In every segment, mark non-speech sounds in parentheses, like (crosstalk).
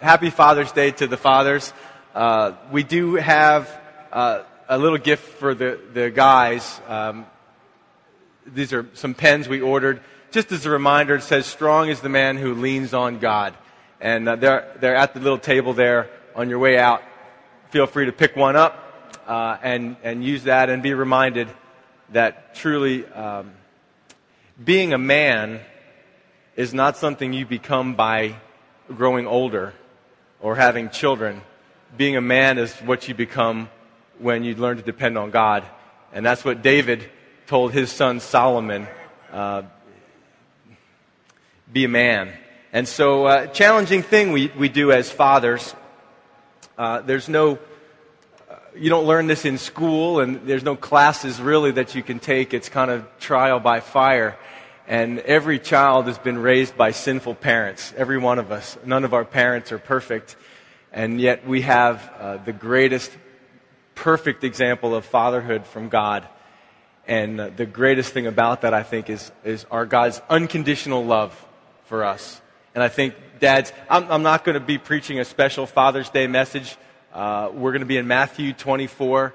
Happy Father's Day to the fathers. Uh, we do have uh, a little gift for the, the guys. Um, these are some pens we ordered. Just as a reminder, it says, Strong is the man who leans on God. And uh, they're, they're at the little table there on your way out. Feel free to pick one up uh, and, and use that and be reminded that truly um, being a man is not something you become by growing older or having children. Being a man is what you become when you learn to depend on God. And that's what David told his son Solomon uh, be a man. And so, uh, challenging thing we, we do as fathers. Uh, there's no, uh, you don't learn this in school, and there's no classes really that you can take. It's kind of trial by fire. And every child has been raised by sinful parents, every one of us. None of our parents are perfect. And yet we have uh, the greatest, perfect example of fatherhood from God. And uh, the greatest thing about that, I think, is, is our God's unconditional love for us. And I think, dads, I'm, I'm not going to be preaching a special Father's Day message. Uh, we're going to be in Matthew 24.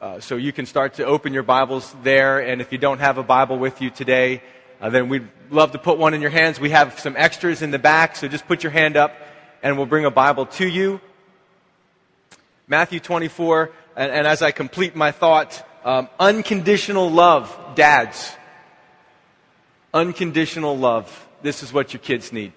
Uh, so you can start to open your Bibles there. And if you don't have a Bible with you today, uh, then we'd love to put one in your hands. We have some extras in the back, so just put your hand up and we'll bring a Bible to you. Matthew 24, and, and as I complete my thought, um, unconditional love, dads. Unconditional love. This is what your kids need.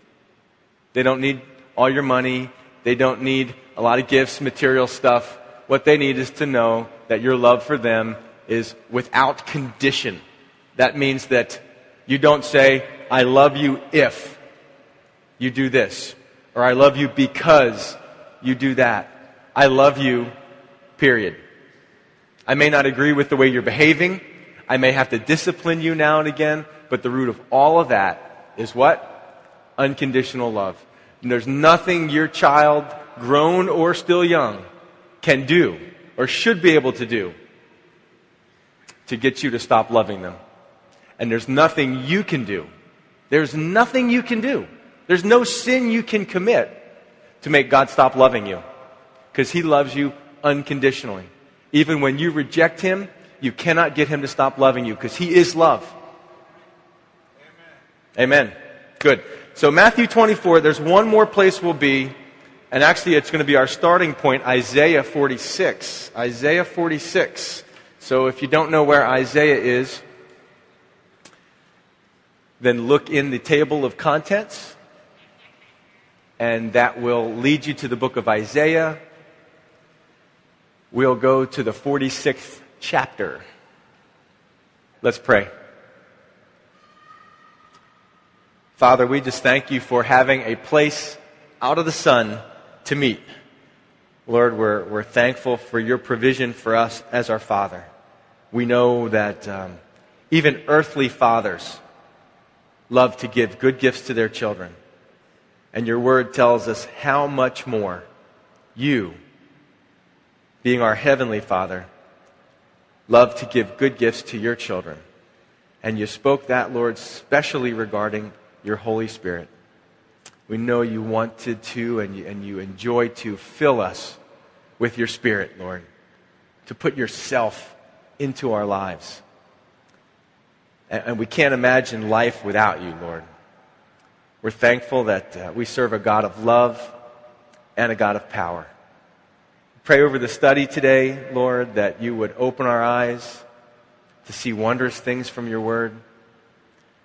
They don't need all your money. They don't need a lot of gifts, material stuff. What they need is to know that your love for them is without condition. That means that you don't say, I love you if you do this. Or I love you because you do that. I love you, period. I may not agree with the way you're behaving. I may have to discipline you now and again. But the root of all of that is what? Unconditional love. And there's nothing your child, grown or still young, can do or should be able to do to get you to stop loving them and there's nothing you can do. There's nothing you can do. There's no sin you can commit to make God stop loving you because He loves you unconditionally. Even when you reject Him, you cannot get Him to stop loving you because He is love. Amen. Amen. Good. So, Matthew 24, there's one more place we'll be, and actually, it's going to be our starting point Isaiah 46. Isaiah 46. So, if you don't know where Isaiah is, then look in the table of contents, and that will lead you to the book of Isaiah. We'll go to the 46th chapter. Let's pray. Father, we just thank you for having a place out of the sun to meet. Lord, we're, we're thankful for your provision for us as our Father. We know that um, even earthly fathers love to give good gifts to their children. And your word tells us how much more you, being our heavenly Father, love to give good gifts to your children. And you spoke that, Lord, specially regarding your Holy Spirit. We know you wanted to and you, and you enjoy to fill us with your Spirit, Lord, to put yourself into our lives. And we can't imagine life without you, Lord. We're thankful that uh, we serve a God of love and a God of power. Pray over the study today, Lord, that you would open our eyes to see wondrous things from your word,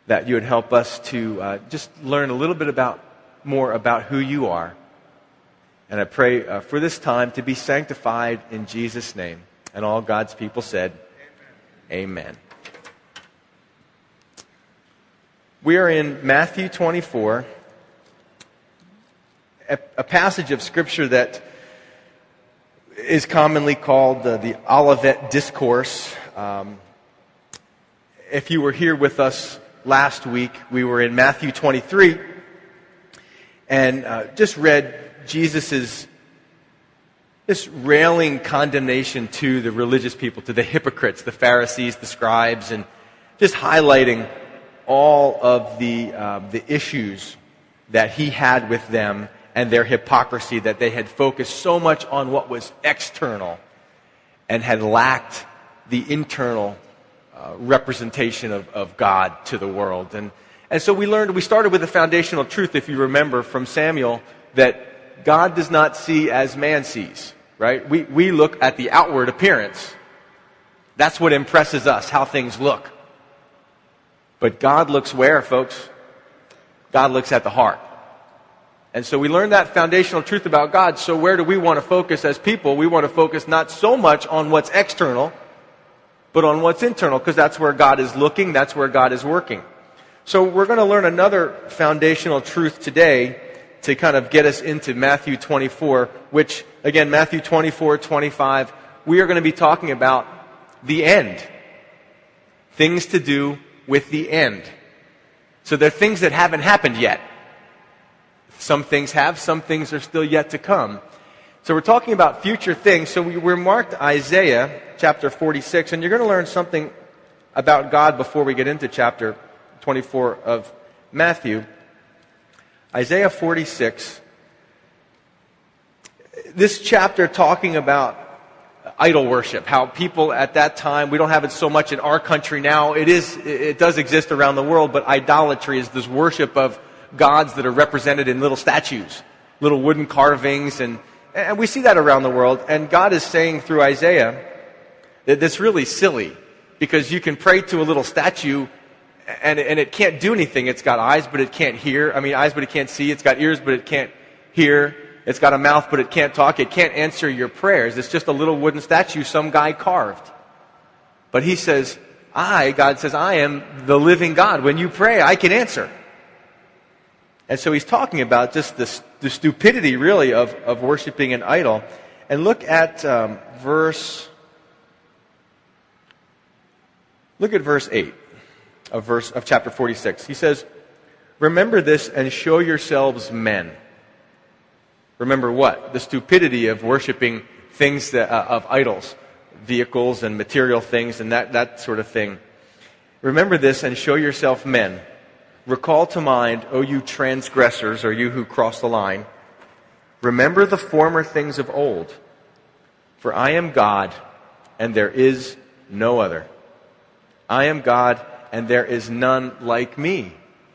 that you would help us to uh, just learn a little bit about more about who you are. And I pray uh, for this time to be sanctified in Jesus' name. And all God's people said, Amen. Amen. We are in Matthew 24, a, a passage of Scripture that is commonly called uh, the Olivet Discourse. Um, if you were here with us last week, we were in Matthew 23 and uh, just read Jesus' this railing condemnation to the religious people, to the hypocrites, the Pharisees, the scribes, and just highlighting all of the, uh, the issues that he had with them and their hypocrisy that they had focused so much on what was external and had lacked the internal uh, representation of, of God to the world. And, and so we learned, we started with the foundational truth, if you remember, from Samuel, that God does not see as man sees, right? We, we look at the outward appearance. That's what impresses us, how things look. But God looks where, folks? God looks at the heart. And so we learn that foundational truth about God. So where do we want to focus as people? We want to focus not so much on what's external, but on what's internal, because that's where God is looking, that's where God is working. So we're going to learn another foundational truth today to kind of get us into Matthew 24, which, again, Matthew 24, 25, we are going to be talking about the end. Things to do with the end. So there are things that haven't happened yet. Some things have, some things are still yet to come. So we're talking about future things. So we, we're marked Isaiah chapter 46, and you're going to learn something about God before we get into chapter 24 of Matthew. Isaiah 46. This chapter talking about idol worship, how people at that time, we don't have it so much in our country now. It is, it does exist around the world, but idolatry is this worship of gods that are represented in little statues, little wooden carvings, and, and we see that around the world. And God is saying through Isaiah that that's really silly because you can pray to a little statue and, and it can't do anything. It's got eyes, but it can't hear. I mean, eyes, but it can't see. It's got ears, but it can't hear. It's got a mouth, but it can't talk. It can't answer your prayers. It's just a little wooden statue some guy carved. But he says, I, God says, I am the living God. When you pray, I can answer. And so he's talking about just the, the stupidity, really, of, of worshiping an idol. And look at um, verse. Look at verse 8 of, verse, of chapter 46. He says, Remember this and show yourselves men. Remember what? The stupidity of worshiping things that, uh, of idols, vehicles and material things and that, that sort of thing. Remember this and show yourself men. Recall to mind, O you transgressors, or you who cross the line, remember the former things of old. For I am God, and there is no other. I am God, and there is none like me.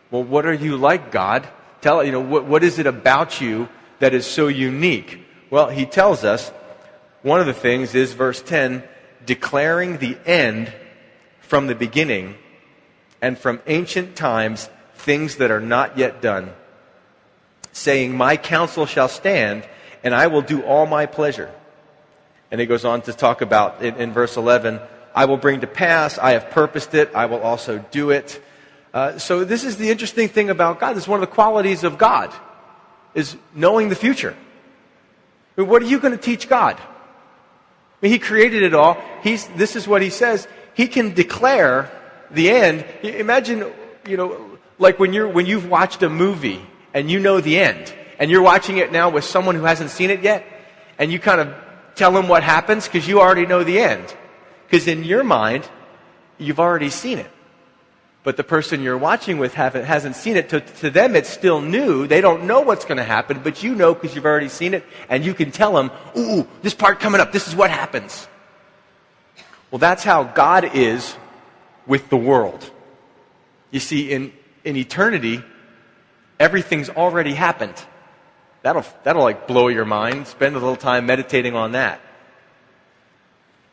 Well, what are you like, God? Tell, you know, what, what is it about you that is so unique? Well, he tells us one of the things is verse 10 declaring the end from the beginning and from ancient times things that are not yet done, saying, My counsel shall stand, and I will do all my pleasure. And he goes on to talk about in, in verse 11, I will bring to pass, I have purposed it, I will also do it. Uh, so this is the interesting thing about God. This is one of the qualities of God is knowing the future. I mean, what are you going to teach God? I mean, he created it all. He's, this is what he says. He can declare the end. Imagine, you know, like when, you're, when you've watched a movie and you know the end, and you're watching it now with someone who hasn't seen it yet, and you kind of tell them what happens because you already know the end. Because in your mind, you've already seen it but the person you're watching with hasn't seen it. To, to them, it's still new. They don't know what's going to happen, but you know because you've already seen it, and you can tell them, ooh, this part coming up, this is what happens. Well, that's how God is with the world. You see, in, in eternity, everything's already happened. That'll, that'll like blow your mind. Spend a little time meditating on that.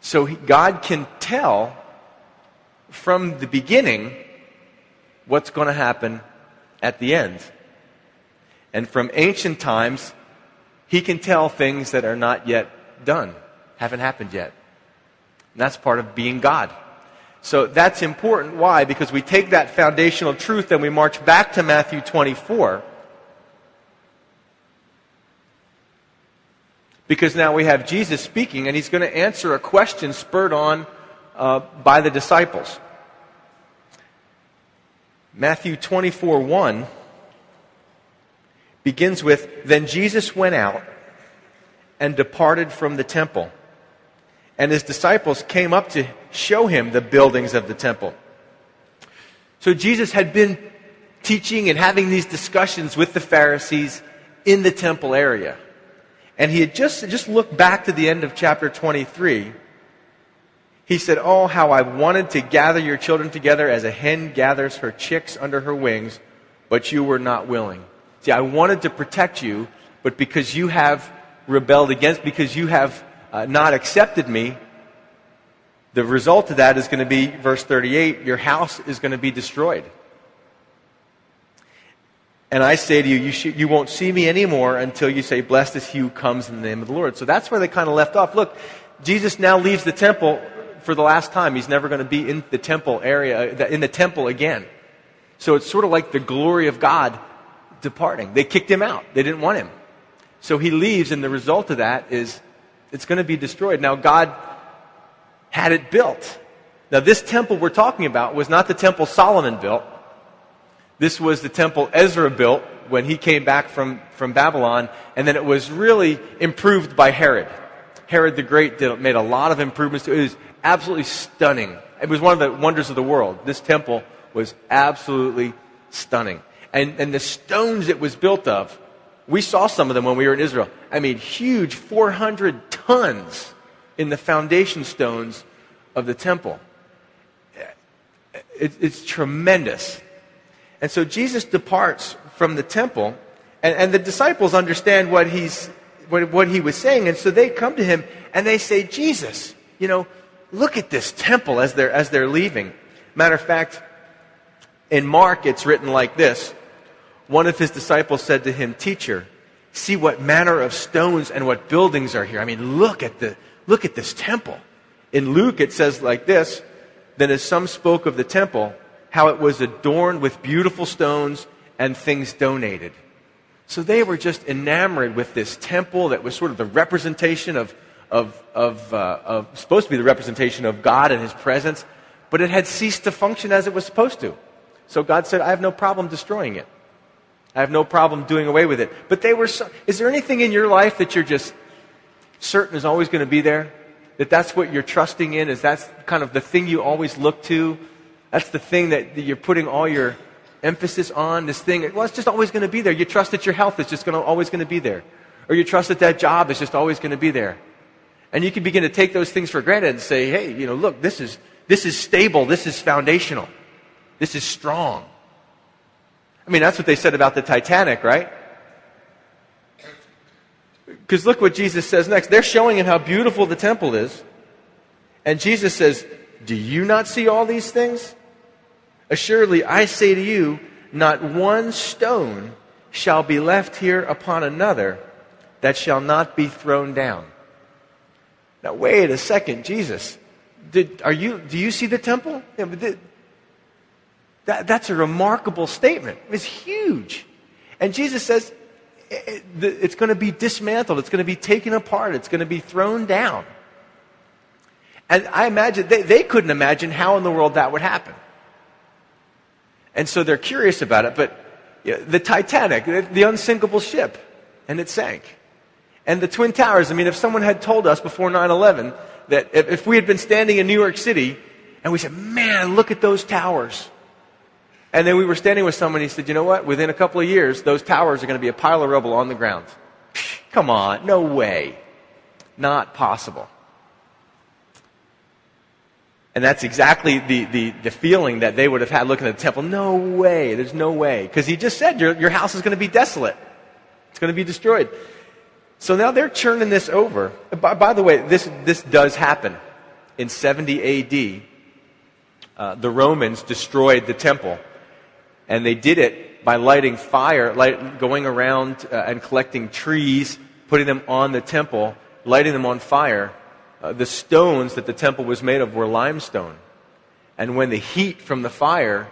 So God can tell from the beginning what's going to happen at the end. And from ancient times, he can tell things that are not yet done, haven't happened yet. And that's part of being God. So that's important. Why? Because we take that foundational truth and we march back to Matthew 24. Because now we have Jesus speaking and he's going to answer a question spurred on uh, by the disciples. Matthew 24 1 begins with Then Jesus went out and departed from the temple, and his disciples came up to show him the buildings of the temple. So Jesus had been teaching and having these discussions with the Pharisees in the temple area. And he had just, just looked back to the end of chapter 23. He said, Oh, how I wanted to gather your children together as a hen gathers her chicks under her wings, but you were not willing. See, I wanted to protect you, but because you have rebelled against, because you have uh, not accepted me, the result of that is going to be, verse 38, your house is going to be destroyed. And I say to you, you, sh- you won't see me anymore until you say, Blessed is he who comes in the name of the Lord. So that's where they kind of left off. Look, Jesus now leaves the temple for the last time. He's never going to be in the temple area, uh, in the temple again. So it's sort of like the glory of God departing. They kicked him out. They didn't want him. So he leaves, and the result of that is it's going to be destroyed. Now, God had it built. Now, this temple we're talking about was not the temple Solomon built. This was the temple Ezra built when he came back from, from Babylon, and then it was really improved by Herod. Herod the Great did, made a lot of improvements to it. It was absolutely stunning. It was one of the wonders of the world. This temple was absolutely stunning. And, and the stones it was built of, we saw some of them when we were in Israel. I mean, huge, 400 tons in the foundation stones of the temple. It, it's tremendous. And so Jesus departs from the temple, and, and the disciples understand what, he's, what, he was saying. And so they come to him and they say, Jesus, you know, look at this temple as they're, as they're leaving. Matter of fact, in Mark, it's written like this One of his disciples said to him, Teacher, see what manner of stones and what buildings are here. I mean, look at, the, look at this temple. In Luke, it says like this Then as some spoke of the temple, how it was adorned with beautiful stones and things donated. So they were just enamored with this temple that was sort of the representation of, of, of, uh, of, supposed to be the representation of God and His presence, but it had ceased to function as it was supposed to. So God said, I have no problem destroying it. I have no problem doing away with it. But they were so, is there anything in your life that you're just certain is always going to be there? That that's what you're trusting in? Is that kind of the thing you always look to? That's the thing that, that you're putting all your emphasis on. This thing, well, it's just always going to be there. You trust that your health is just going to always going to be there. Or you trust that that job is just always going to be there. And you can begin to take those things for granted and say, hey, you know, look, this is, this is stable. This is foundational. This is strong. I mean, that's what they said about the Titanic, right? Because look what Jesus says next. They're showing him how beautiful the temple is. And Jesus says, Do you not see all these things? Assuredly, I say to you, not one stone shall be left here upon another that shall not be thrown down. Now, wait a second, Jesus. Did, are you, do you see the temple? Yeah, did, that, that's a remarkable statement. It's huge. And Jesus says it, it, it's going to be dismantled, it's going to be taken apart, it's going to be thrown down. And I imagine they, they couldn't imagine how in the world that would happen. And so they're curious about it, but you know, the Titanic, the, the unsinkable ship, and it sank. And the Twin Towers, I mean, if someone had told us before 9 11 that if, if we had been standing in New York City and we said, man, look at those towers. And then we were standing with someone, he said, you know what? Within a couple of years, those towers are going to be a pile of rubble on the ground. Come on, no way. Not possible. And that's exactly the, the, the, feeling that they would have had looking at the temple. No way. There's no way. Because he just said your, your house is going to be desolate. It's going to be destroyed. So now they're churning this over. By, by the way, this, this does happen. In 70 AD, uh, the Romans destroyed the temple. And they did it by lighting fire, light, going around uh, and collecting trees, putting them on the temple, lighting them on fire uh, the stones that the temple was made of were limestone. And when the heat from the fire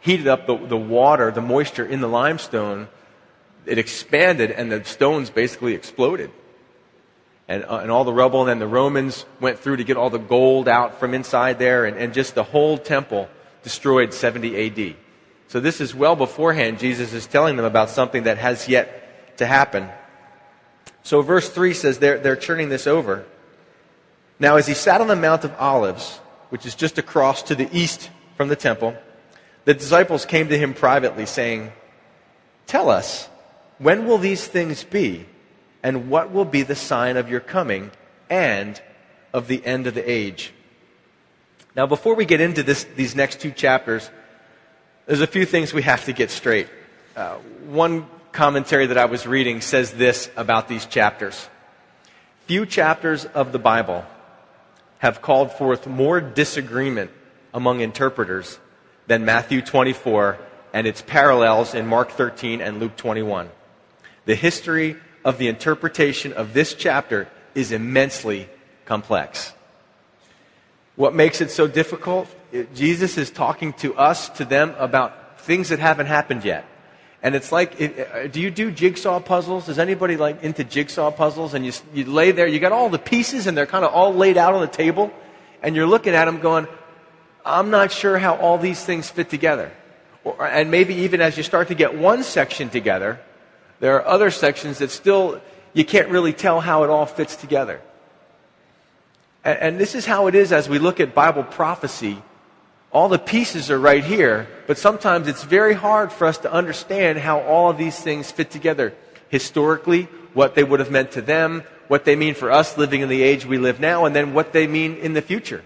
heated up the, the water, the moisture in the limestone, it expanded and the stones basically exploded. And, uh, and all the rubble, and then the Romans went through to get all the gold out from inside there, and, and just the whole temple destroyed 70 AD. So this is well beforehand. Jesus is telling them about something that has yet to happen. So verse 3 says they're, they're turning this over. Now, as he sat on the Mount of Olives, which is just across to the east from the temple, the disciples came to him privately, saying, Tell us, When will these things be? And what will be the sign of your coming and of the end of the age? Now, before we get into this, these next two chapters, there's a few things we have to get straight. Uh, one commentary that I was reading says this about these chapters Few chapters of the Bible have called forth more disagreement among interpreters than Matthew 24 and its parallels in Mark 13 and Luke 21. The history of the interpretation of this chapter is immensely complex. What makes it so difficult? Jesus is talking to us, to them, about things that haven't happened yet. And it's like, it, uh, do you do jigsaw puzzles? Is anybody like into jigsaw puzzles? And you, you lay there, you got all the pieces and they're kind of all laid out on the table. And you're looking at them going, I'm not sure how all these things fit together. Or, uh, and maybe even as you start to get one section together, there are other sections that still, you can't really tell how it all fits together. And, and this is how it is as we look at Bible prophecy. All the pieces are right here, but sometimes it's very hard for us to understand how all of these things fit together. Historically, what they would have meant to them, what they mean for us living in the age we live now, and then what they mean in the future.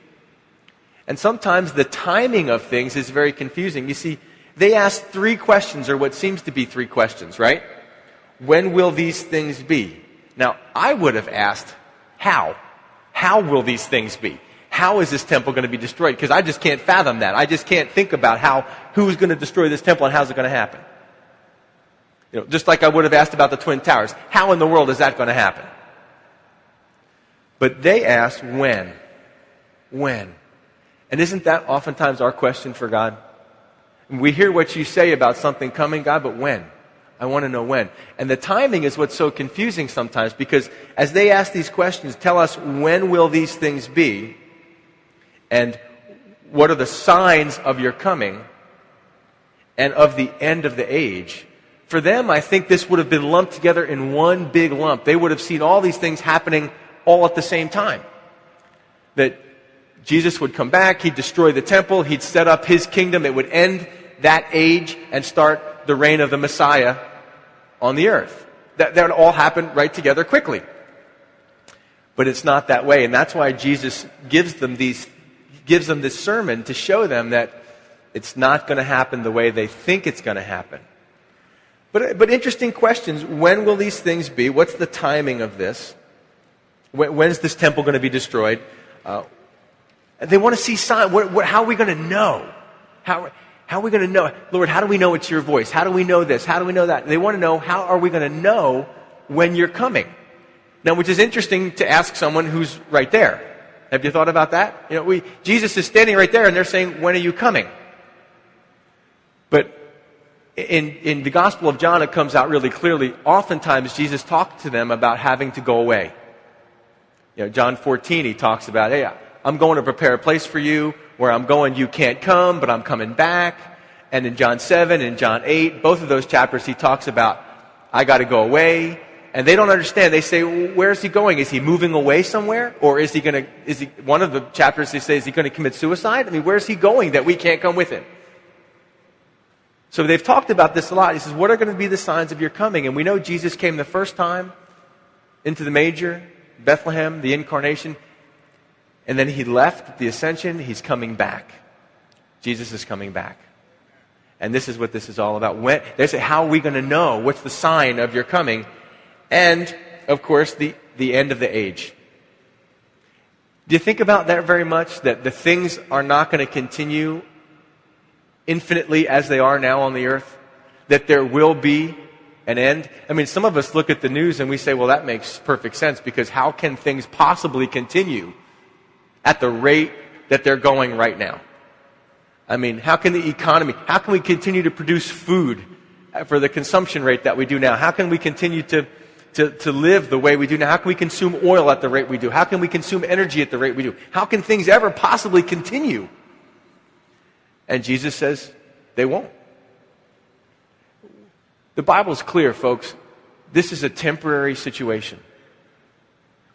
And sometimes the timing of things is very confusing. You see, they asked three questions, or what seems to be three questions, right? When will these things be? Now, I would have asked, how? How will these things be? How is this temple going to be destroyed? Because I just can't fathom that. I just can't think about how, who's going to destroy this temple and how's it going to happen. You know, just like I would have asked about the Twin Towers. How in the world is that going to happen? But they asked when. When? And isn't that oftentimes our question for God? We hear what you say about something coming, God, but when? I want to know when. And the timing is what's so confusing sometimes because as they ask these questions, tell us when will these things be? And what are the signs of your coming and of the end of the age? For them, I think this would have been lumped together in one big lump. They would have seen all these things happening all at the same time. That Jesus would come back, he'd destroy the temple, he'd set up his kingdom, it would end that age and start the reign of the Messiah on the earth. That, that would all happen right together quickly. But it's not that way, and that's why Jesus gives them these, gives them this sermon to show them that it's not going to happen the way they think it's going to happen. But, but interesting questions. When will these things be? What's the timing of this? When, when's this temple going to be destroyed? Uh, they want to see sign. What, what, how are we going to know? How, how are we going to know? Lord, how do we know it's your voice? How do we know this? How do we know that? They want to know how are we going to know when you're coming? Now, which is interesting to ask someone who's right there. Have you thought about that? You know, we, Jesus is standing right there and they're saying, when are you coming? But in, in the Gospel of John, it comes out really clearly. Oftentimes, Jesus talked to them about having to go away. You know, John 14, he talks about, hey, I'm going to prepare a place for you where I'm going, you can't come, but I'm coming back. And in John 7 and John 8, both of those chapters, he talks about, I got to go away. And they don't understand. They say, where is he going? Is he moving away somewhere? Or is he going to, is he, one of the chapters they say, is he going to commit suicide? I mean, where's he going that we can't come with him? So they've talked about this a lot. He says, what are going to be the signs of your coming? And we know Jesus came the first time into the manger, Bethlehem, the incarnation. And then he left the ascension. He's coming back. Jesus is coming back. And this is what this is all about. When, they say, how are we going to know? What's the sign of your coming? And, of course, the, the end of the age. Do you think about that very much? That the things are not going to continue infinitely as they are now on the earth? That there will be an end? I mean, some of us look at the news and we say, well, that makes perfect sense because how can things possibly continue at the rate that they're going right now. I mean, how can the economy, how can we continue to produce food for the consumption rate that we do now? How can we continue to, to, to live the way we do now? How can we consume oil at the rate we do? How can we consume energy at the rate we do? How can things ever possibly continue? And Jesus says they won't. The Bible is clear, folks. This is a temporary situation.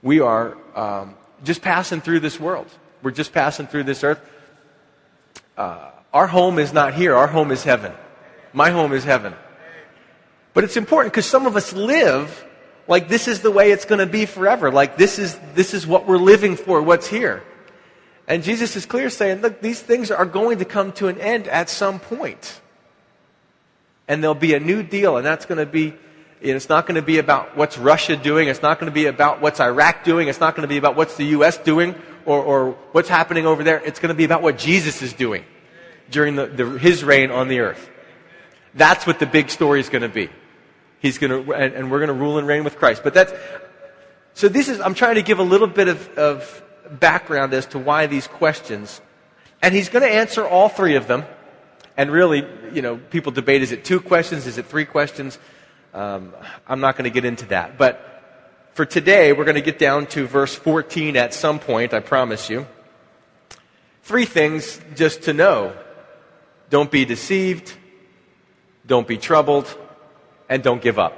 We are um, just passing through this world. We're just passing through this earth. Uh, our home is not here. Our home is heaven. My home is heaven. But it's important because some of us live like this is the way it's going to be forever. Like this is, this is what we're living for, what's here. And Jesus is clear saying, look, these things are going to come to an end at some point. And there'll be a new deal, and that's going to be, it's not going to be about what's Russia doing. It's not going to be about what's Iraq doing. It's not going to be about what's the U.S. doing or, or what's happening over there. It's going to be about what Jesus is doing during the, the, his reign on the earth. That's what the big story is going to be. He's going to, and, and we're going to rule and reign with Christ. But that's, so this is, I'm trying to give a little bit of, of background as to why these questions. And he's going to answer all three of them. And really, you know, people debate is it two questions? Is it three questions? Um, I'm not going to get into that. But for today, we're going to get down to verse 14 at some point, I promise you. Three things just to know don't be deceived, don't be troubled, and don't give up.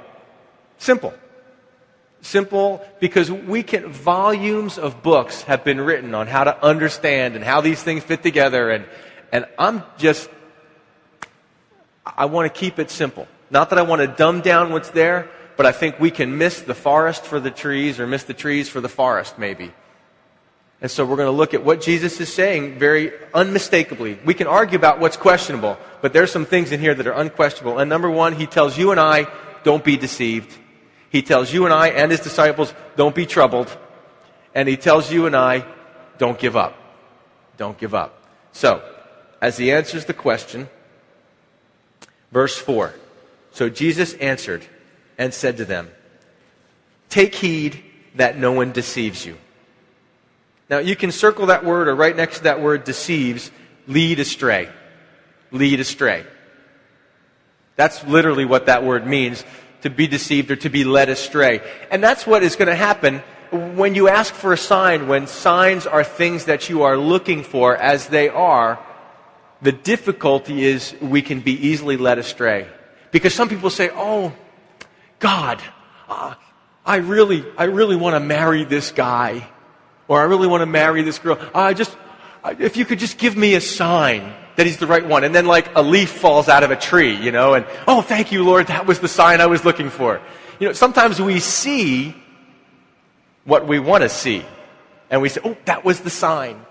Simple. Simple because we can, volumes of books have been written on how to understand and how these things fit together. And, and I'm just, I want to keep it simple. Not that I want to dumb down what's there, but I think we can miss the forest for the trees or miss the trees for the forest, maybe. And so we're going to look at what Jesus is saying very unmistakably. We can argue about what's questionable, but there's some things in here that are unquestionable. And number one, he tells you and I, don't be deceived. He tells you and I and his disciples, don't be troubled. And he tells you and I, don't give up. Don't give up. So, as he answers the question, verse 4. So Jesus answered and said to them, Take heed that no one deceives you. Now, you can circle that word or right next to that word deceives, lead astray. Lead astray. That's literally what that word means to be deceived or to be led astray. And that's what is going to happen when you ask for a sign, when signs are things that you are looking for as they are. The difficulty is we can be easily led astray. Because some people say, oh, God, uh, I really, I really want to marry this guy. Or I really want to marry this girl. I just, if you could just give me a sign that he's the right one. And then like a leaf falls out of a tree, you know, and, oh, thank you, Lord, that was the sign I was looking for. You know, sometimes we see what we want to see. And we say, oh, that was the sign.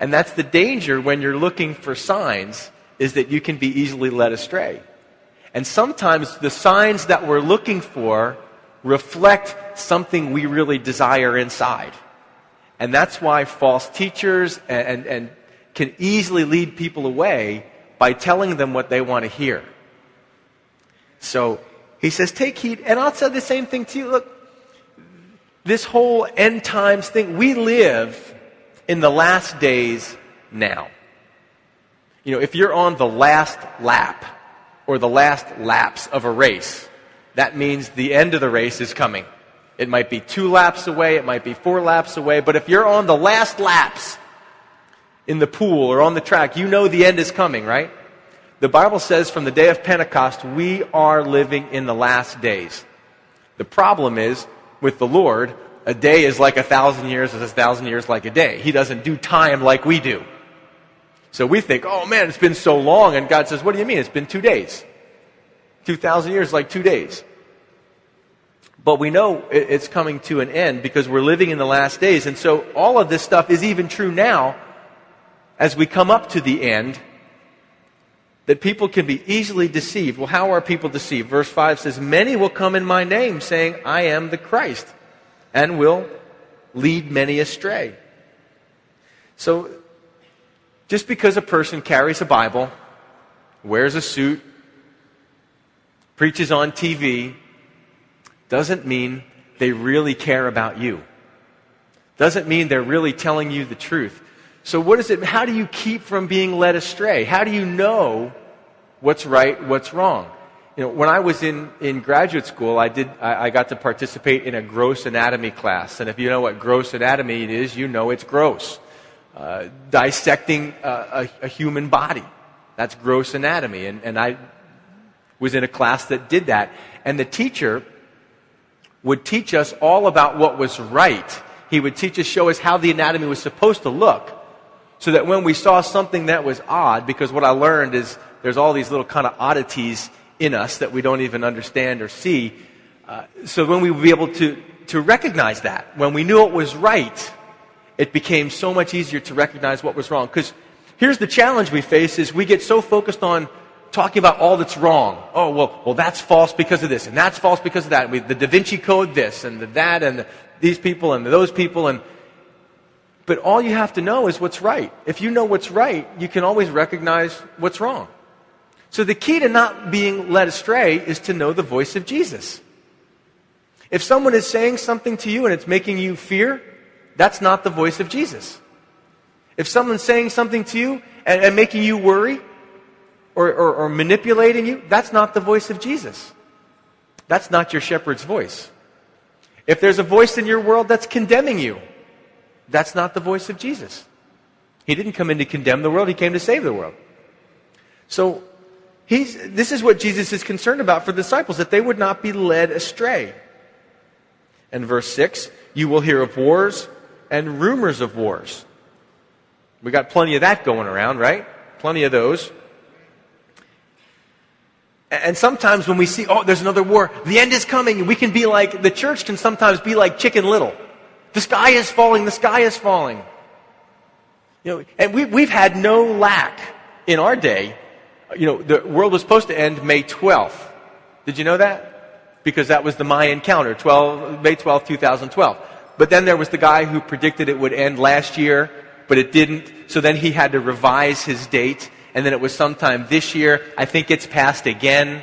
And that's the danger when you're looking for signs, is that you can be easily led astray. And sometimes the signs that we're looking for reflect something we really desire inside. And that's why false teachers and, and, and, can easily lead people away by telling them what they want to hear. So he says, take heed. And I'll say the same thing to you. Look, this whole end times thing, we live in the last days now. You know, if you're on the last lap or the last laps of a race, that means the end of the race is coming. It might be two laps away, it might be four laps away, but if you're on the last laps in the pool or on the track, you know the end is coming, right? The Bible says from the day of Pentecost, we are living in the last days. The problem is, with the Lord, a day is like a thousand years, is a thousand years like a day. He doesn't do time like we do. So we think, oh man, it's been so long, and God says, what do you mean? It's been two days. 2,000 years like two days. But we know it's coming to an end because we're living in the last days. And so all of this stuff is even true now as we come up to the end that people can be easily deceived. Well, how are people deceived? Verse 5 says, Many will come in my name saying, I am the Christ, and will lead many astray. So, just because a person carries a Bible, wears a suit, preaches on TV, doesn't mean they really care about you. Doesn't mean they're really telling you the truth. So what is it? How do you keep from being led astray? How do you know what's right, what's wrong? You know, when I was in, in graduate school, I did, I, I got to participate in a gross anatomy class. And if you know what gross anatomy is, you know it's gross. Uh, dissecting a, a, a human body. That's gross anatomy. And, and I was in a class that did that. And the teacher would teach us all about what was right. He would teach us, show us how the anatomy was supposed to look. So that when we saw something that was odd, because what I learned is there's all these little kind of oddities in us that we don't even understand or see. Uh, so when we would be able to, to recognize that, when we knew it was right, it became so much easier to recognize what was wrong. Because here's the challenge we face is we get so focused on talking about all that's wrong. Oh, well, well, that's false because of this, and that's false because of that. We, the Da Vinci Code this, and the that, and the, these people, and those people, and but all you have to know is what's right. If you know what's right, you can always recognize what's wrong. So the key to not being led astray is to know the voice of Jesus. If someone is saying something to you and it's making you fear, that's not the voice of Jesus. If someone's saying something to you and, and making you worry or, or, or manipulating you, that's not the voice of Jesus. That's not your shepherd's voice. If there's a voice in your world that's condemning you, that's not the voice of Jesus. He didn't come in to condemn the world, he came to save the world. So, this is what Jesus is concerned about for the disciples, that they would not be led astray. And verse 6 you will hear of wars and rumors of wars. We got plenty of that going around, right? Plenty of those. And sometimes when we see, oh, there's another war, the end is coming, we can be like, the church can sometimes be like chicken little. The sky is falling, the sky is falling. You know, and we, we've had no lack in our day. You know, the world was supposed to end May 12th. Did you know that? Because that was the Mayan calendar, 12, May 12th, 2012. But then there was the guy who predicted it would end last year, but it didn't. So then he had to revise his date. And then it was sometime this year. I think it's passed again.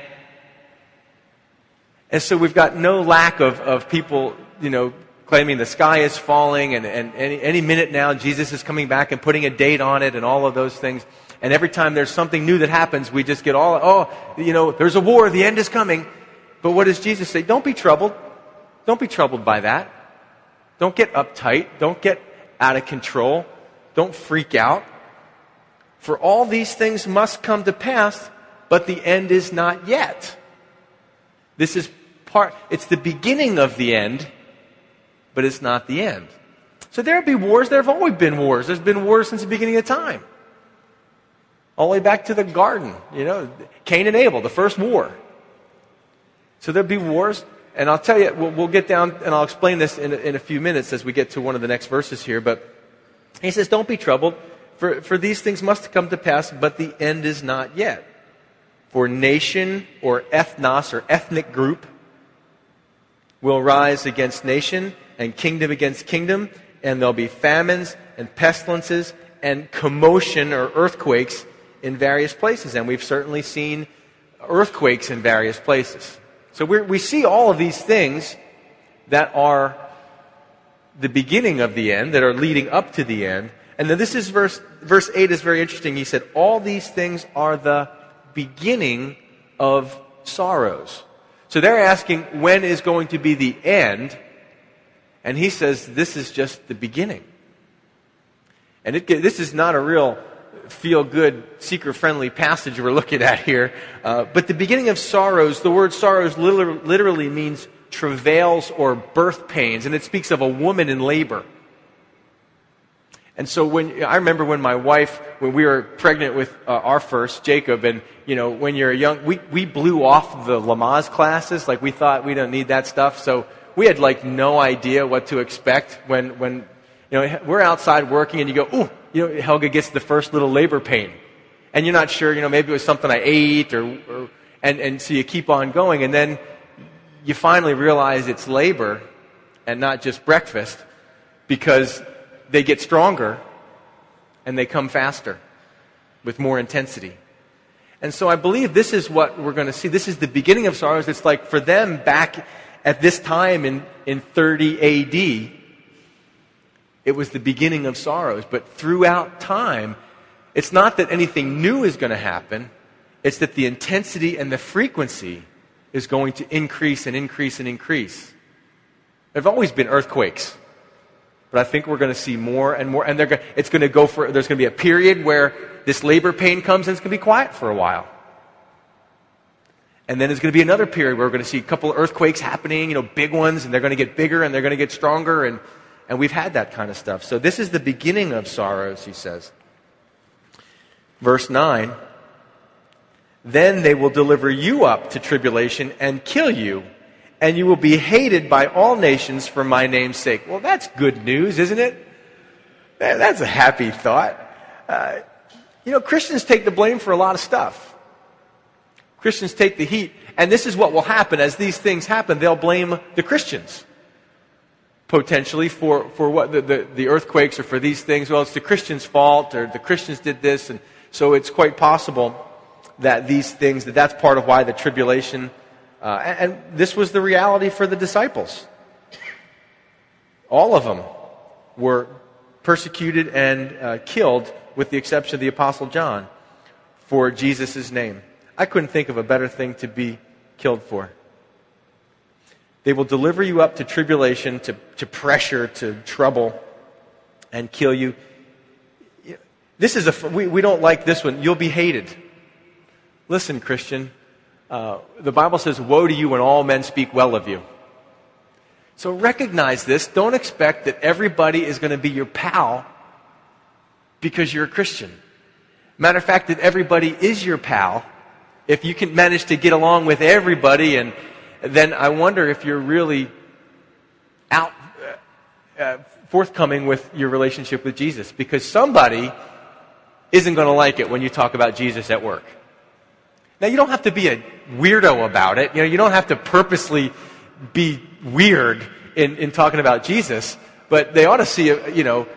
And so we've got no lack of, of people, you know, claiming the sky is falling and, and any, any minute now Jesus is coming back and putting a date on it and all of those things. And every time there's something new that happens, we just get all, oh, you know, there's a war, the end is coming. But what does Jesus say? Don't be troubled. Don't be troubled by that. Don't get uptight. Don't get out of control. Don't freak out. For all these things must come to pass, but the end is not yet. This is part, it's the beginning of the end, but it's not the end. So there'll be wars. There have always been wars. There's been wars since the beginning of time. All the way back to the garden, you know, Cain and Abel, the first war. So there'll be wars. And I'll tell you, we'll, we'll get down, and I'll explain this in in a few minutes as we get to one of the next verses here. But he says, Don't be troubled, for, for these things must come to pass, but the end is not yet. For nation or ethnos or ethnic group will rise against nation and kingdom against kingdom, and there'll be famines and pestilences and commotion or earthquakes in various places. And we've certainly seen earthquakes in various places. So we see all of these things that are the beginning of the end, that are leading up to the end. And then this is verse, verse 8 is very interesting. He said, All these things are the beginning of sorrows. So they're asking, when is going to be the end? And he says, this is just the beginning. And it, this is not a real feel good, seeker friendly passage we're looking at here. Uh, but the beginning of sorrows, the word sorrows literally, literally means travails or birth pains, and it speaks of a woman in labor. And so when I remember when my wife, when we were pregnant with uh, our first, Jacob, and you know, when you're young, we, we blew off the Lamaze classes. Like we thought we don't need that stuff. So we had like no idea what to expect when, when, you know, we're outside working and you go, ooh, you know, Helga gets the first little labor pain. And you're not sure, you know, maybe it was something I ate or, or and, and so you keep on going and then you finally realize it's labor and not just breakfast because they get stronger and they come faster with more intensity. And so I believe this is what we're going to see. This is the beginning of sorrows. It's like for them back at this time in, in 30 AD, it was the beginning of sorrows. But throughout time, it's not that anything new is going to happen, it's that the intensity and the frequency is going to increase and increase and increase. There have always been earthquakes. But I think we're going to see more and more. And it's going to go for, there's going to be a period where this labor pain comes and it's going to be quiet for a while. And then there's going to be another period where we're going to see a couple of earthquakes happening, you know, big ones, and they're going to get bigger and they're going to get stronger. And, and we've had that kind of stuff. So this is the beginning of sorrows, he says. Verse 9 Then they will deliver you up to tribulation and kill you, and you will be hated by all nations for my name's sake. Well, that's good news, isn't it? That's a happy thought. Uh, you know, Christians take the blame for a lot of stuff. Christians take the heat. And this is what will happen. As these things happen, they'll blame the Christians potentially for, for what the, the, the, earthquakes or for these things. Well, it's the Christians' fault or the Christians did this. And so it's quite possible that these things, that that's part of why the tribulation, uh, and, this was the reality for the disciples. All of them were persecuted and uh, killed, with the exception of the Apostle John, for Jesus' name. I couldn't think of a better thing to be killed for. They will deliver you up to tribulation, to, to pressure, to trouble, and kill you. This is a, we, we don't like this one. You'll be hated. Listen, Christian, uh, the Bible says, Woe to you when all men speak well of you. So recognize this. Don't expect that everybody is going to be your pal because you're a Christian. Matter of fact, that everybody is your pal if you can manage to get along with everybody and then I wonder if you're really out uh, uh, forthcoming with your relationship with Jesus because somebody isn't going to like it when you talk about Jesus at work. Now you don't have to be a weirdo about it. You know, you don't have to purposely be weird in, in talking about Jesus, but they ought to see, you know,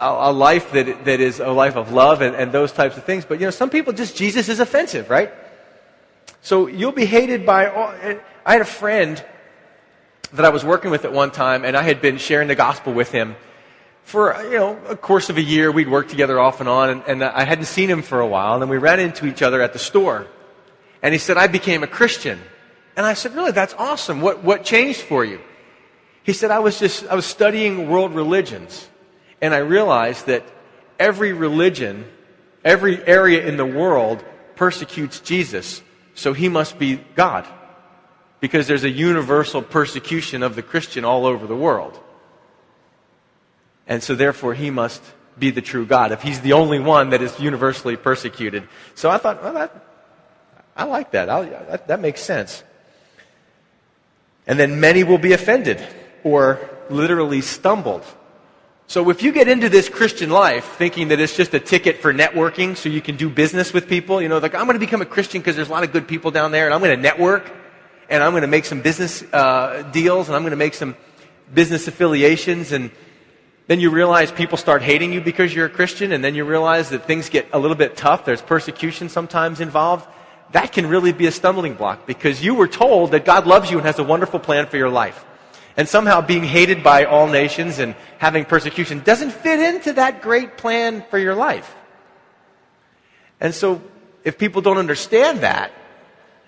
a, a life that, that is a life of love and, and those types of things. But, you know, some people just, Jesus is offensive, right? So you'll be hated by all. I had a friend that I was working with at one time, and I had been sharing the gospel with him for you know a course of a year. We'd worked together off and on, and, and I hadn't seen him for a while. And then we ran into each other at the store, and he said, "I became a Christian." And I said, "Really? That's awesome. What what changed for you?" He said, "I was just I was studying world religions, and I realized that every religion, every area in the world persecutes Jesus, so he must be God." because there's a universal persecution of the Christian all over the world. And so, therefore, he must be the true God if he's the only one that is universally persecuted. So I thought, well, that, I like that. that. That makes sense. And then many will be offended or literally stumbled. So if you get into this Christian life thinking that it's just a ticket for networking so you can do business with people, you know, like I'm going to become a Christian because there's a lot of good people down there and I'm going to network and I'm going to make some business uh, deals and I'm going to make some business affiliations. And then you realize people start hating you because you're a Christian, and then you realize that things get a little bit tough. There's persecution sometimes involved. That can really be a stumbling block because you were told that God loves you and has a wonderful plan for your life. And somehow being hated by all nations and having persecution doesn't fit into that great plan for your life. And so, if people don't understand that,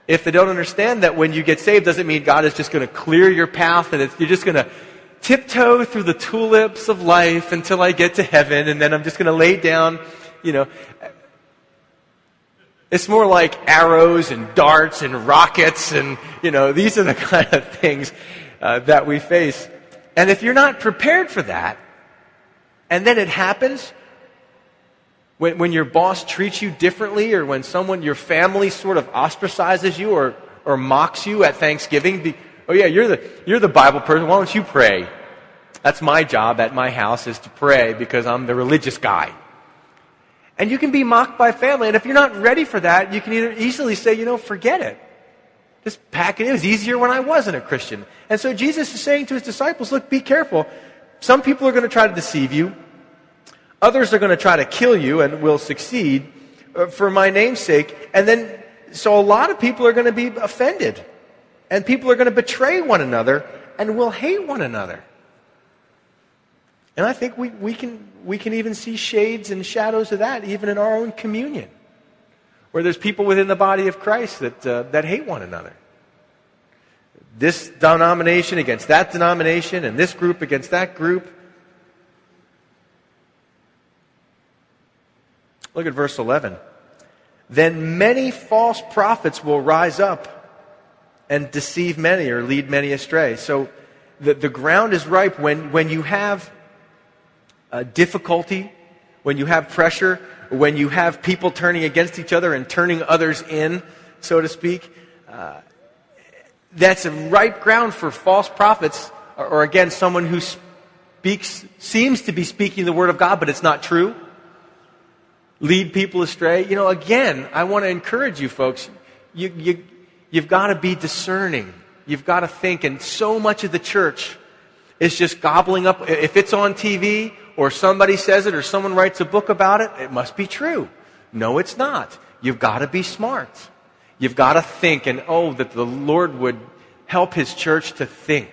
if they don't understand that when you get saved doesn't mean God is just going to clear your path and you're just going to tiptoe through the tulips of life until I get to heaven and then I'm just going to lay down, you know. It's more like arrows and darts and rockets and, you know, these are the (laughs) kind of things uh, that we face. And if you're not prepared for that, and then it happens, when, when your boss treats you differently, or when someone, your family sort of ostracizes you or, or mocks you at Thanksgiving, be, oh yeah, you're the, you're the Bible person, why don't you pray? That's my job at my house is to pray because I'm the religious guy. And you can be mocked by family, and if you're not ready for that, you can either easily say, you know, forget it. Just pack it. It was easier when I wasn't a Christian. And so Jesus is saying to his disciples, look, be careful. Some people are going to try to deceive you. Others are going to try to kill you and will succeed uh, for my name's sake. And then, so a lot of people are going to be offended. And people are going to betray one another and will hate one another. And I think we, we, can, we can even see shades and shadows of that even in our own communion, where there's people within the body of Christ that, uh, that hate one another. This denomination against that denomination, and this group against that group. Look at verse 11. Then many false prophets will rise up and deceive many or lead many astray. So the, the ground is ripe when, when you have uh, difficulty, when you have pressure, when you have people turning against each other and turning others in. so to speak, uh, that's a ripe ground for false prophets, or, or again, someone who speaks, seems to be speaking the word of God, but it's not true. Lead people astray. You know, again, I want to encourage you folks. You, you, you've got to be discerning. You've got to think. And so much of the church is just gobbling up. If it's on TV or somebody says it or someone writes a book about it, it must be true. No, it's not. You've got to be smart. You've got to think and oh, that the Lord would help His church to think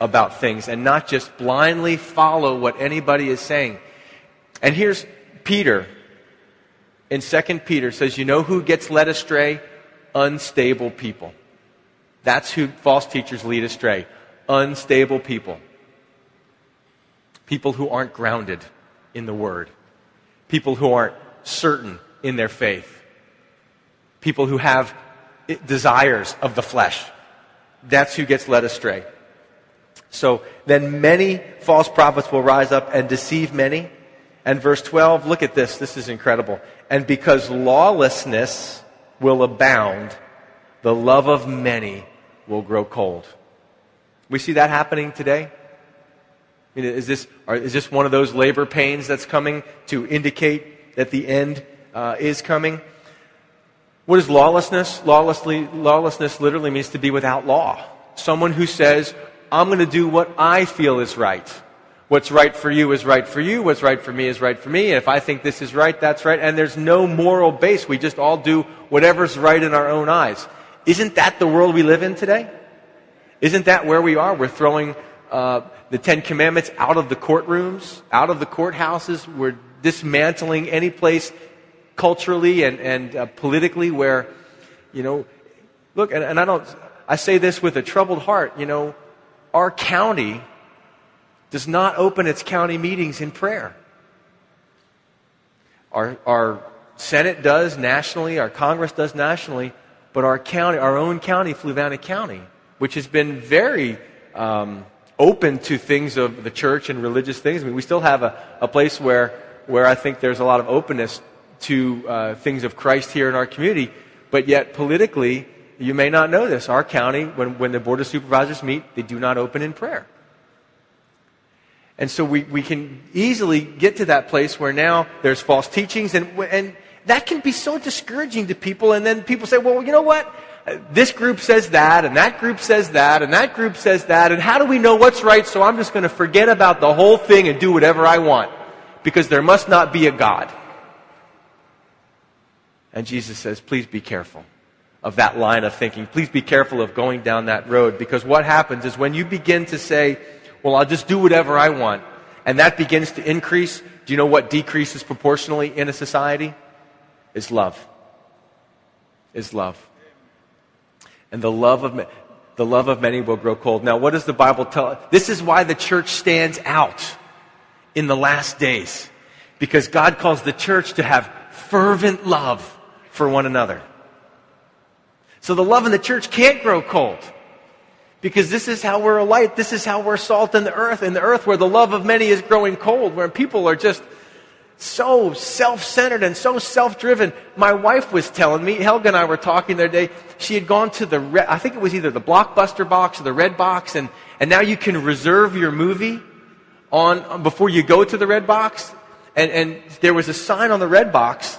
about things and not just blindly follow what anybody is saying. And here's Peter in 2 Peter says, You know who gets led astray? Unstable people. That's who false teachers lead astray. Unstable people. People who aren't grounded in the Word. People who aren't certain in their faith. People who have desires of the flesh. That's who gets led astray. So then many false prophets will rise up and deceive many. And verse 12, look at this. This is incredible. And because lawlessness will abound, the love of many will grow cold. We see that happening today. Mean, is, this, is this one of those labor pains that's coming to indicate that the end uh, is coming? What is lawlessness? Lawlessly, lawlessness literally means to be without law. Someone who says, I'm going to do what I feel is right. What's right for you is right for you. What's right for me is right for me. If I think this is right, that's right. And there's no moral base. We just all do whatever's right in our own eyes. Isn't that the world we live in today? Isn't that where we are? We're throwing uh, the Ten Commandments out of the courtrooms, out of the courthouses. We're dismantling any place culturally and, and uh, politically where, you know, look, and, and I don't, I say this with a troubled heart, you know, our county does not open its county meetings in prayer. Our, our Senate does nationally, our Congress does nationally, but our county, our own county, Fluvanna County, which has been very um, open to things of the church and religious things. I mean, we still have a, a place where, where I think there's a lot of openness to uh, things of Christ here in our community, but yet politically, you may not know this. Our county, when, when the Board of Supervisors meet, they do not open in prayer. And so we, we can easily get to that place where now there's false teachings, and, and that can be so discouraging to people. And then people say, well, you know what? This group says that, and that group says that, and that group says that, and how do we know what's right? So I'm just going to forget about the whole thing and do whatever I want because there must not be a God. And Jesus says, please be careful of that line of thinking. Please be careful of going down that road because what happens is when you begin to say, well, I'll just do whatever I want, and that begins to increase, do you know what decreases proportionally in a society? Is love. Is love. And the love of the love of many will grow cold. Now, what does the Bible tell? Us? This is why the church stands out in the last days. Because God calls the church to have fervent love for one another. So the love in the church can't grow cold. Because this is how we're a light. This is how we're salt in the earth. In the earth where the love of many is growing cold, where people are just so self-centered and so self-driven. My wife was telling me, Helga and I were talking the other day, she had gone to the, I think it was either the Blockbuster box or the Redbox, and, and now you can reserve your movie on, before you go to the Redbox. And, and there was a sign on the Redbox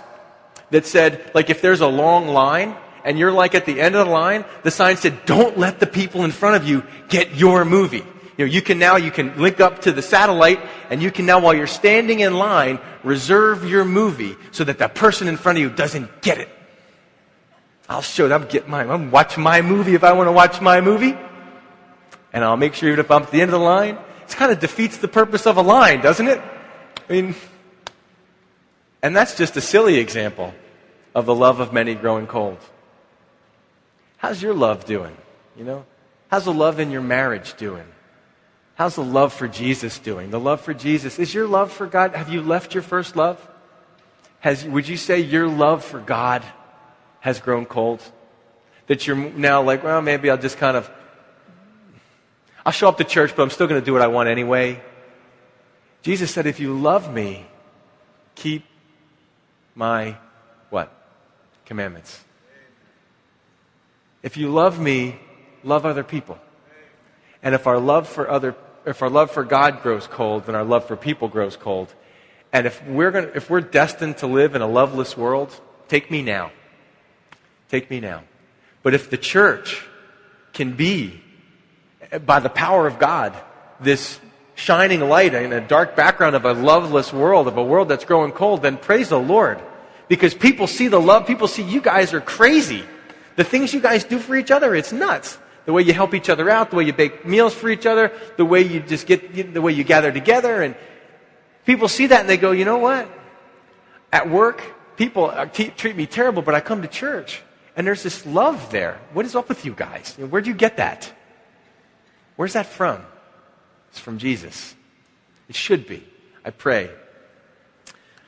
that said, like, if there's a long line, and you're like at the end of the line, the sign said, don't let the people in front of you get your movie. You know, you can now, you can link up to the satellite and you can now, while you're standing in line, reserve your movie so that the person in front of you doesn't get it. I'll show them, get mine. I'm watch my movie if I want to watch my movie. And I'll make sure even if I'm at the end of the line, it kind of defeats the purpose of a line, doesn't it? I mean, and that's just a silly example of the love of many growing cold. How's your love doing? You know? How's the love in your marriage doing? How's the love for Jesus doing? The love for Jesus. Is your love for God, have you left your first love? Has, would you say your love for God has grown cold? That you're now like, well, maybe I'll just kind of, I'll show up to church, but I'm still going to do what I want anyway. Jesus said, if you love me, keep my what? Commandments. If you love me, love other people. And if our love for other if our love for God grows cold, then our love for people grows cold. And if we're going if we're destined to live in a loveless world, take me now. Take me now. But if the church can be eh, by the power of God this shining light in a dark background of a loveless world, of a world that's growing cold, then praise the Lord. Because people see the love, people see you guys are crazy. The things you guys do for each other, it's nuts. The way you help each other out, the way you bake meals for each other, the way you just get, the way you gather together. And people see that and they go, you know what? At work, people uh, t- treat me terrible, but I come to church and there's this love there. What is up with you guys? where do you get that? Where's that from? It's from Jesus. It should be. I pray.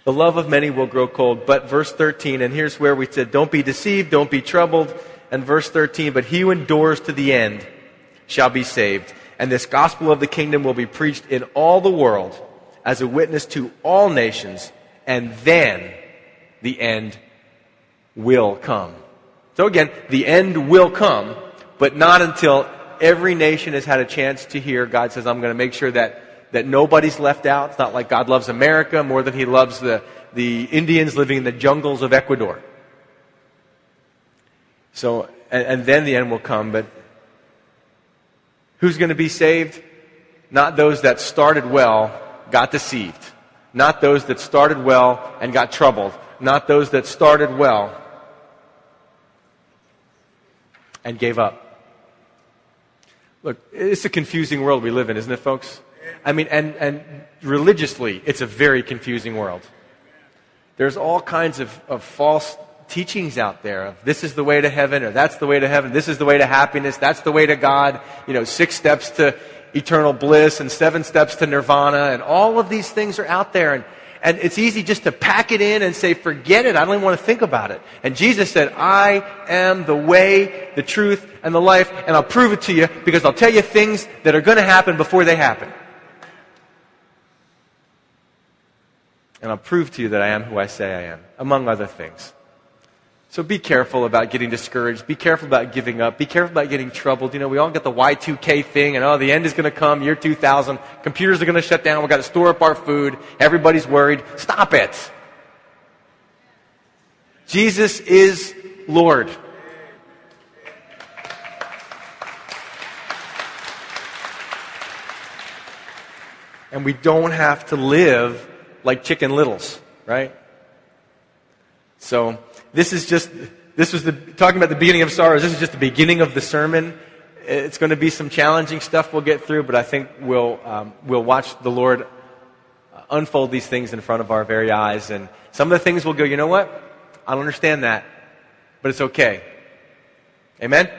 The love of many will grow cold. But verse 13, and here's where we said, don't be deceived, don't be troubled. And verse 13, but he who endures to the end shall be saved. And this gospel of the kingdom will be preached in all the world as a witness to all nations. And then the end will come. So again, the end will come, but not until every nation has had a chance to hear. God says, I'm going to make sure that, that nobody's left out. It's not like God loves America more than he loves the, the Indians living in the jungles of Ecuador. So, and, and then the end will come, but who's going to be saved? Not those that started well, got deceived. Not those that started well and got troubled. Not those that started well and gave up. Look, it's a confusing world we live in, isn't it, folks? I mean, and, and religiously, it's a very confusing world. There's all kinds of, of false teachings out there of this is the way to heaven or that's the way to heaven, this is the way to happiness, that's the way to God, you know, six steps to eternal bliss and seven steps to nirvana and all of these things are out there and and it's easy just to pack it in and say, forget it. I don't even want to think about it. And Jesus said, I am the way, the truth, and the life, and I'll prove it to you because I'll tell you things that are going to happen before they happen. And I'll prove to you that I am who I say I am, among other things. So be careful about getting discouraged. Be careful about giving up. Be careful about getting troubled. You know, we all get the Y2K thing and oh, the end is going to come, year 2000. Computers are going to shut down. We've got to store up our food. Everybody's worried. Stop it. Jesus is Lord. And we don't have to live like chicken littles, right? So, this is just, this was the, talking about the beginning of sorrows, this is just the beginning of the sermon. It's going to be some challenging stuff we'll get through, but I think we'll, um, we'll watch the Lord unfold these things in front of our very eyes. And some of the things we'll go, you know what? I don't understand that, but it's okay. Amen?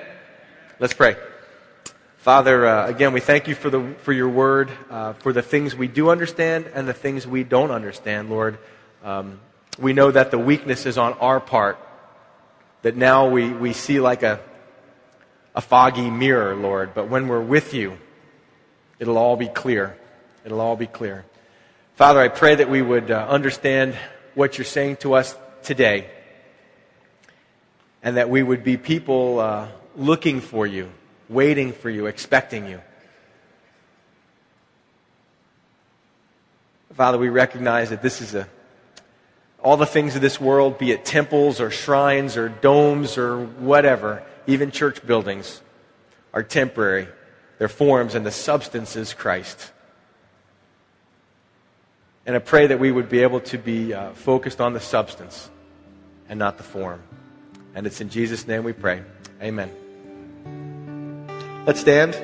Let's pray. Father, uh, again, we thank you for, the, for your word, uh, for the things we do understand and the things we don't understand, Lord. Um, we know that the weakness is on our part, that now we, we see like a, a foggy mirror, Lord. But when we're with you, it'll all be clear. It'll all be clear. Father, I pray that we would uh, understand what you're saying to us today, and that we would be people uh, looking for you, waiting for you, expecting you. Father, we recognize that this is a all the things of this world, be it temples or shrines or domes or whatever, even church buildings, are temporary. Their forms and the substance is Christ. And I pray that we would be able to be uh, focused on the substance and not the form. And it's in Jesus' name we pray. Amen. Let's stand.